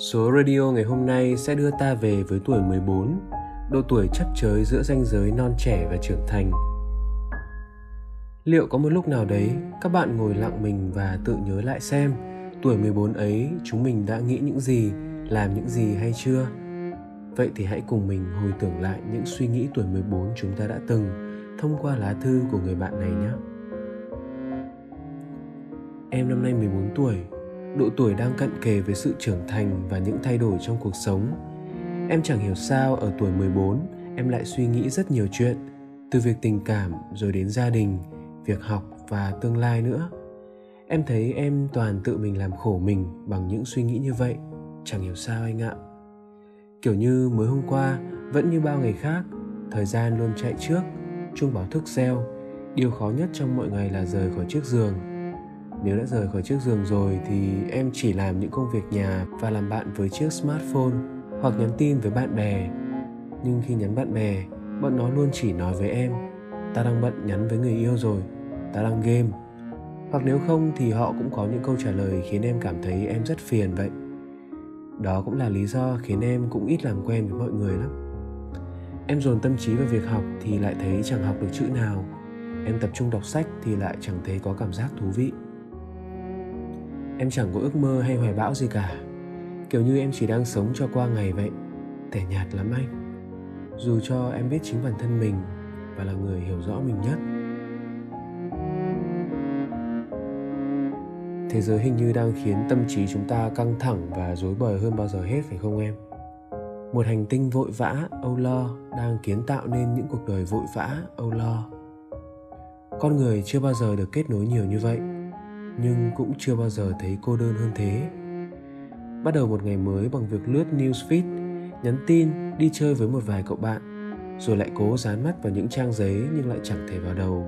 Số radio ngày hôm nay sẽ đưa ta về với tuổi 14, độ tuổi chấp chới giữa ranh giới non trẻ và trưởng thành. Liệu có một lúc nào đấy các bạn ngồi lặng mình và tự nhớ lại xem tuổi 14 ấy chúng mình đã nghĩ những gì, làm những gì hay chưa? Vậy thì hãy cùng mình hồi tưởng lại những suy nghĩ tuổi 14 chúng ta đã từng thông qua lá thư của người bạn này nhé. Em năm nay 14 tuổi, độ tuổi đang cận kề với sự trưởng thành và những thay đổi trong cuộc sống. Em chẳng hiểu sao ở tuổi 14 em lại suy nghĩ rất nhiều chuyện, từ việc tình cảm rồi đến gia đình, việc học và tương lai nữa. Em thấy em toàn tự mình làm khổ mình bằng những suy nghĩ như vậy, chẳng hiểu sao anh ạ. Kiểu như mới hôm qua vẫn như bao ngày khác, thời gian luôn chạy trước, chuông báo thức reo, điều khó nhất trong mọi ngày là rời khỏi chiếc giường nếu đã rời khỏi chiếc giường rồi thì em chỉ làm những công việc nhà và làm bạn với chiếc smartphone hoặc nhắn tin với bạn bè. Nhưng khi nhắn bạn bè, bọn nó luôn chỉ nói với em, ta đang bận nhắn với người yêu rồi, ta đang game. Hoặc nếu không thì họ cũng có những câu trả lời khiến em cảm thấy em rất phiền vậy. Đó cũng là lý do khiến em cũng ít làm quen với mọi người lắm. Em dồn tâm trí vào việc học thì lại thấy chẳng học được chữ nào. Em tập trung đọc sách thì lại chẳng thấy có cảm giác thú vị em chẳng có ước mơ hay hoài bão gì cả. Kiểu như em chỉ đang sống cho qua ngày vậy. Tẻ nhạt lắm anh. Dù cho em biết chính bản thân mình và là người hiểu rõ mình nhất. Thế giới hình như đang khiến tâm trí chúng ta căng thẳng và rối bời hơn bao giờ hết, phải không em? Một hành tinh vội vã, âu lo, đang kiến tạo nên những cuộc đời vội vã, âu lo. Con người chưa bao giờ được kết nối nhiều như vậy nhưng cũng chưa bao giờ thấy cô đơn hơn thế. Bắt đầu một ngày mới bằng việc lướt newsfeed, nhắn tin, đi chơi với một vài cậu bạn, rồi lại cố dán mắt vào những trang giấy nhưng lại chẳng thể vào đầu.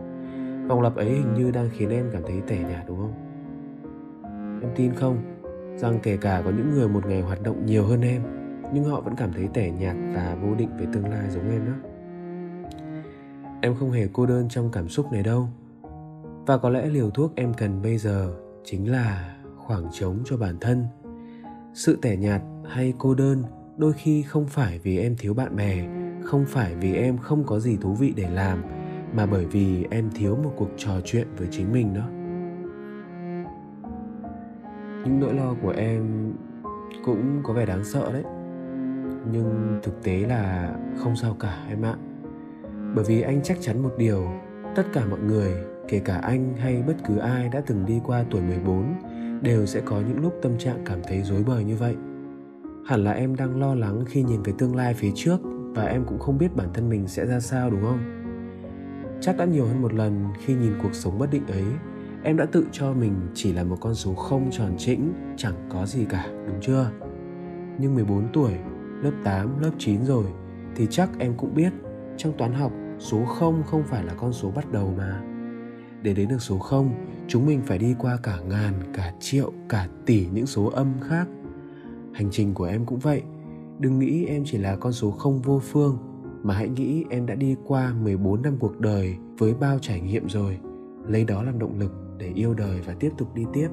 Vòng lặp ấy hình như đang khiến em cảm thấy tẻ nhạt, đúng không? Em tin không? Rằng kể cả có những người một ngày hoạt động nhiều hơn em, nhưng họ vẫn cảm thấy tẻ nhạt và vô định về tương lai giống em đó em không hề cô đơn trong cảm xúc này đâu và có lẽ liều thuốc em cần bây giờ chính là khoảng trống cho bản thân. Sự tẻ nhạt hay cô đơn đôi khi không phải vì em thiếu bạn bè, không phải vì em không có gì thú vị để làm, mà bởi vì em thiếu một cuộc trò chuyện với chính mình đó. Những nỗi lo của em cũng có vẻ đáng sợ đấy. Nhưng thực tế là không sao cả em ạ. Bởi vì anh chắc chắn một điều tất cả mọi người kể cả anh hay bất cứ ai đã từng đi qua tuổi 14 đều sẽ có những lúc tâm trạng cảm thấy rối bời như vậy. Hẳn là em đang lo lắng khi nhìn về tương lai phía trước và em cũng không biết bản thân mình sẽ ra sao đúng không? Chắc đã nhiều hơn một lần khi nhìn cuộc sống bất định ấy, em đã tự cho mình chỉ là một con số không tròn chỉnh, chẳng có gì cả, đúng chưa? Nhưng 14 tuổi, lớp 8, lớp 9 rồi thì chắc em cũng biết trong toán học số 0 không phải là con số bắt đầu mà để đến được số 0, chúng mình phải đi qua cả ngàn, cả triệu, cả tỷ những số âm khác. Hành trình của em cũng vậy. Đừng nghĩ em chỉ là con số không vô phương, mà hãy nghĩ em đã đi qua 14 năm cuộc đời với bao trải nghiệm rồi. Lấy đó làm động lực để yêu đời và tiếp tục đi tiếp.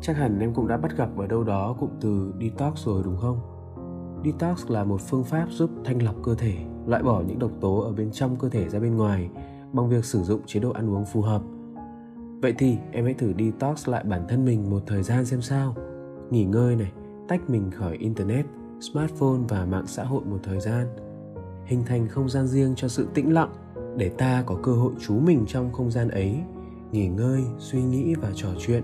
Chắc hẳn em cũng đã bắt gặp ở đâu đó cụm từ detox rồi đúng không? Detox là một phương pháp giúp thanh lọc cơ thể, loại bỏ những độc tố ở bên trong cơ thể ra bên ngoài bằng việc sử dụng chế độ ăn uống phù hợp. Vậy thì em hãy thử detox lại bản thân mình một thời gian xem sao. Nghỉ ngơi này, tách mình khỏi internet, smartphone và mạng xã hội một thời gian. Hình thành không gian riêng cho sự tĩnh lặng để ta có cơ hội trú mình trong không gian ấy, nghỉ ngơi, suy nghĩ và trò chuyện,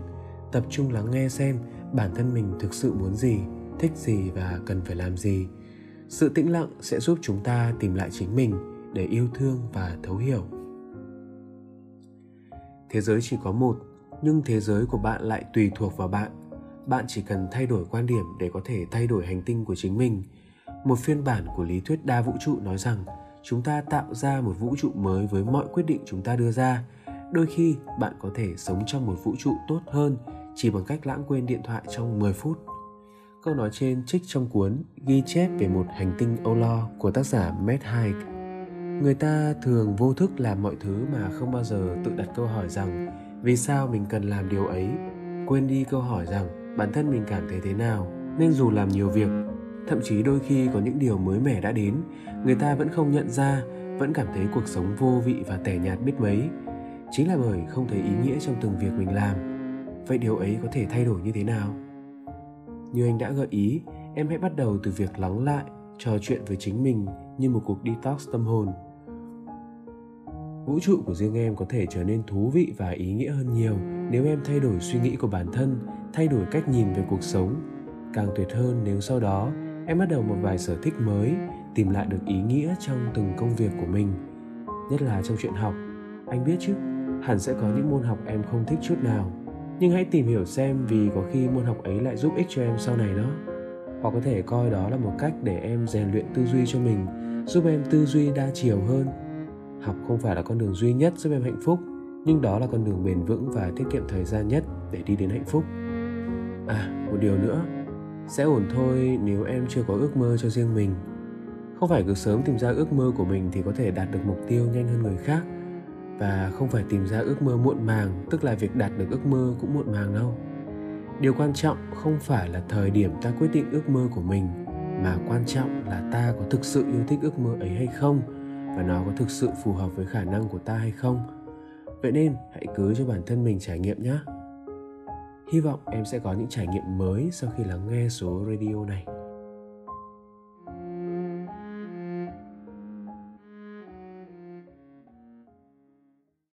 tập trung lắng nghe xem bản thân mình thực sự muốn gì, thích gì và cần phải làm gì. Sự tĩnh lặng sẽ giúp chúng ta tìm lại chính mình để yêu thương và thấu hiểu. Thế giới chỉ có một, nhưng thế giới của bạn lại tùy thuộc vào bạn. Bạn chỉ cần thay đổi quan điểm để có thể thay đổi hành tinh của chính mình. Một phiên bản của lý thuyết đa vũ trụ nói rằng chúng ta tạo ra một vũ trụ mới với mọi quyết định chúng ta đưa ra. Đôi khi, bạn có thể sống trong một vũ trụ tốt hơn chỉ bằng cách lãng quên điện thoại trong 10 phút. Câu nói trên trích trong cuốn ghi chép về một hành tinh âu lo của tác giả Matt Haig. Người ta thường vô thức làm mọi thứ mà không bao giờ tự đặt câu hỏi rằng, vì sao mình cần làm điều ấy? Quên đi câu hỏi rằng, bản thân mình cảm thấy thế nào? Nên dù làm nhiều việc, thậm chí đôi khi có những điều mới mẻ đã đến, người ta vẫn không nhận ra, vẫn cảm thấy cuộc sống vô vị và tẻ nhạt biết mấy. Chính là bởi không thấy ý nghĩa trong từng việc mình làm. Vậy điều ấy có thể thay đổi như thế nào? Như anh đã gợi ý, em hãy bắt đầu từ việc lắng lại, trò chuyện với chính mình như một cuộc detox tâm hồn. Vũ trụ của riêng em có thể trở nên thú vị và ý nghĩa hơn nhiều nếu em thay đổi suy nghĩ của bản thân, thay đổi cách nhìn về cuộc sống. Càng tuyệt hơn nếu sau đó, em bắt đầu một vài sở thích mới, tìm lại được ý nghĩa trong từng công việc của mình. Nhất là trong chuyện học, anh biết chứ, hẳn sẽ có những môn học em không thích chút nào nhưng hãy tìm hiểu xem vì có khi môn học ấy lại giúp ích cho em sau này đó. Hoặc có thể coi đó là một cách để em rèn luyện tư duy cho mình, giúp em tư duy đa chiều hơn. Học không phải là con đường duy nhất giúp em hạnh phúc, nhưng đó là con đường bền vững và tiết kiệm thời gian nhất để đi đến hạnh phúc. À một điều nữa. Sẽ ổn thôi nếu em chưa có ước mơ cho riêng mình. Không phải cứ sớm tìm ra ước mơ của mình thì có thể đạt được mục tiêu nhanh hơn người khác và không phải tìm ra ước mơ muộn màng, tức là việc đạt được ước mơ cũng muộn màng đâu. Điều quan trọng không phải là thời điểm ta quyết định ước mơ của mình, mà quan trọng là ta có thực sự yêu thích ước mơ ấy hay không, và nó có thực sự phù hợp với khả năng của ta hay không. Vậy nên, hãy cứ cho bản thân mình trải nghiệm nhé. Hy vọng em sẽ có những trải nghiệm mới sau khi lắng nghe số radio này.